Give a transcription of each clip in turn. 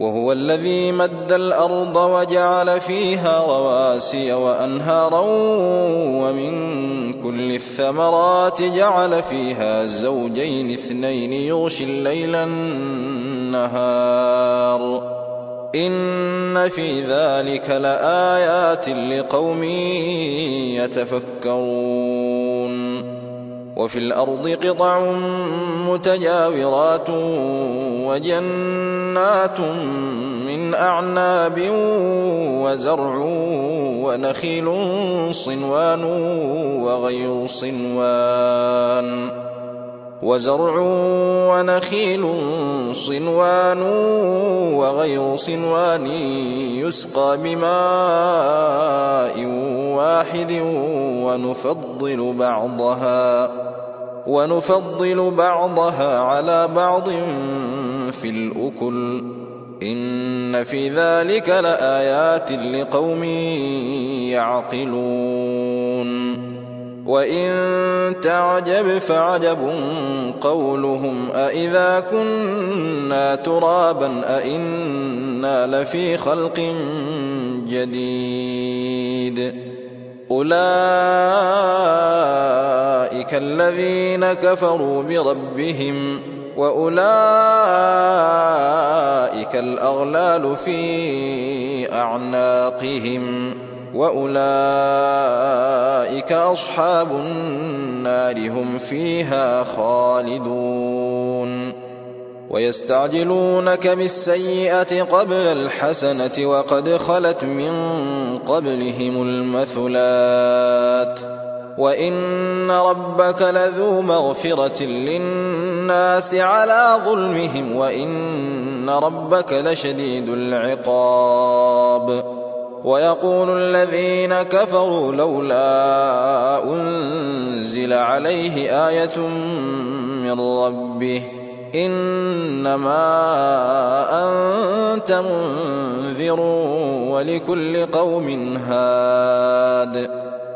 وهو الذي مد الأرض وجعل فيها رواسي وأنهارا ومن كل الثمرات جعل فيها زوجين اثنين يغشي الليل النهار. إن في ذلك لآيات لقوم يتفكرون. وفي الأرض قطع متجاورات وجنات من أعناب وزرع ونخيل صنوان وغير صنوان وزرع ونخيل صنوان وغير صنوان يسقى بماء واحد ونفضل بعضها ونفضل بعضها على بعض في الأكل إن في ذلك لآيات لقوم يعقلون وإن تعجب فعجب قولهم أإذا كنا ترابا أإنا لفي خلق جديد أولئك الذين كفروا بربهم وأولئك الأغلال في أعناقهم وأولئك أصحاب النار هم فيها خالدون ويستعجلونك بالسيئة قبل الحسنة وقد خلت من قبلهم المثلات وان ربك لذو مغفره للناس على ظلمهم وان ربك لشديد العقاب ويقول الذين كفروا لولا أنزل عليه آية من ربه إنما أنت منذر ولكل قوم هاد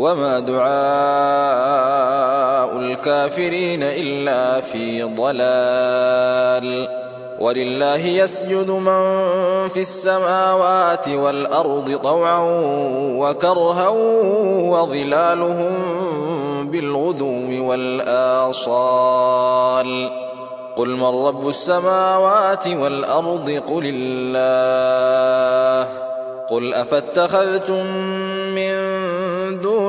وما دعاء الكافرين إلا في ضلال ولله يسجد من في السماوات والأرض طوعا وكرها وظلالهم بالغدو والآصال قل من رب السماوات والأرض قل الله قل أفاتخذتم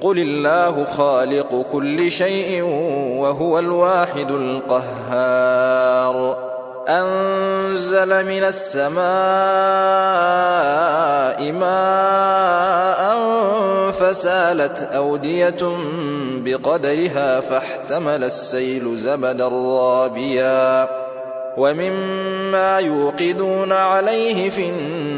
قل الله خالق كل شيء وهو الواحد القهار أنزل من السماء ماء فسالت أودية بقدرها فاحتمل السيل زبدا رابيا ومما يوقدون عليه في النار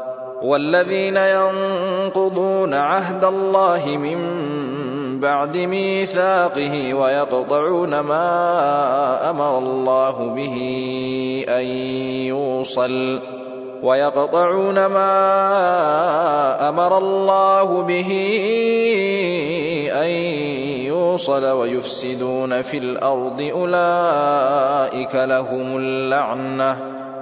والذين ينقضون عهد الله من بعد ميثاقه ويقطعون ما أمر الله به أن يوصل ويقطعون ما أمر الله به أن يوصل ويفسدون في الأرض أولئك لهم اللعنة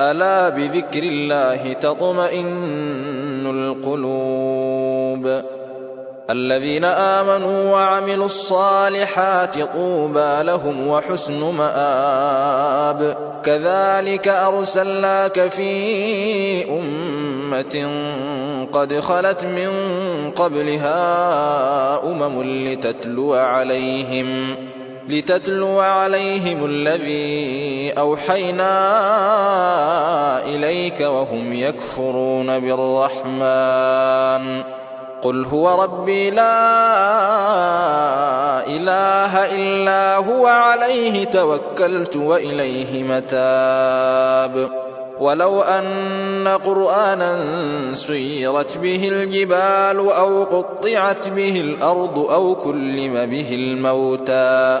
ألا بذكر الله تطمئن القلوب؟ الذين آمنوا وعملوا الصالحات طوبى لهم وحسن مآب. كذلك أرسلناك في أمة قد خلت من قبلها أمم لتتلو عليهم. لتتلو عليهم الذي أوحينا إليك وهم يكفرون بالرحمن. قل هو ربي لا إله إلا هو عليه توكلت وإليه متاب. ولو أن قرآنا سيرت به الجبال أو قطعت به الأرض أو كلم به الموتى.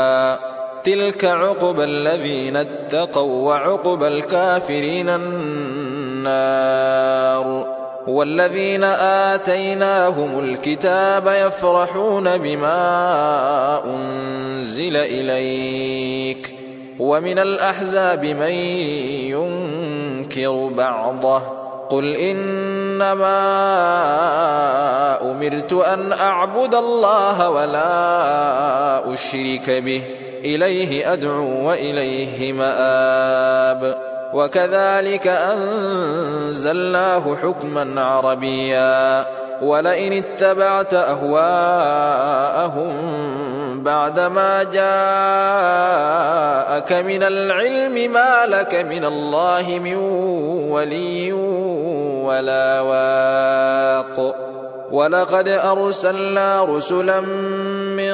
تلك عقبى الذين اتقوا وعقبى الكافرين النار والذين آتيناهم الكتاب يفرحون بما أنزل إليك ومن الأحزاب من ينكر بعضه قل إنما أمرت أن أعبد الله ولا أشرك به إليه أدعو وإليه مآب. وكذلك أنزلناه حكما عربيا. ولئن اتبعت أهواءهم بعدما جاءك من العلم ما لك من الله من ولي ولا واق. ولقد أرسلنا رسلا من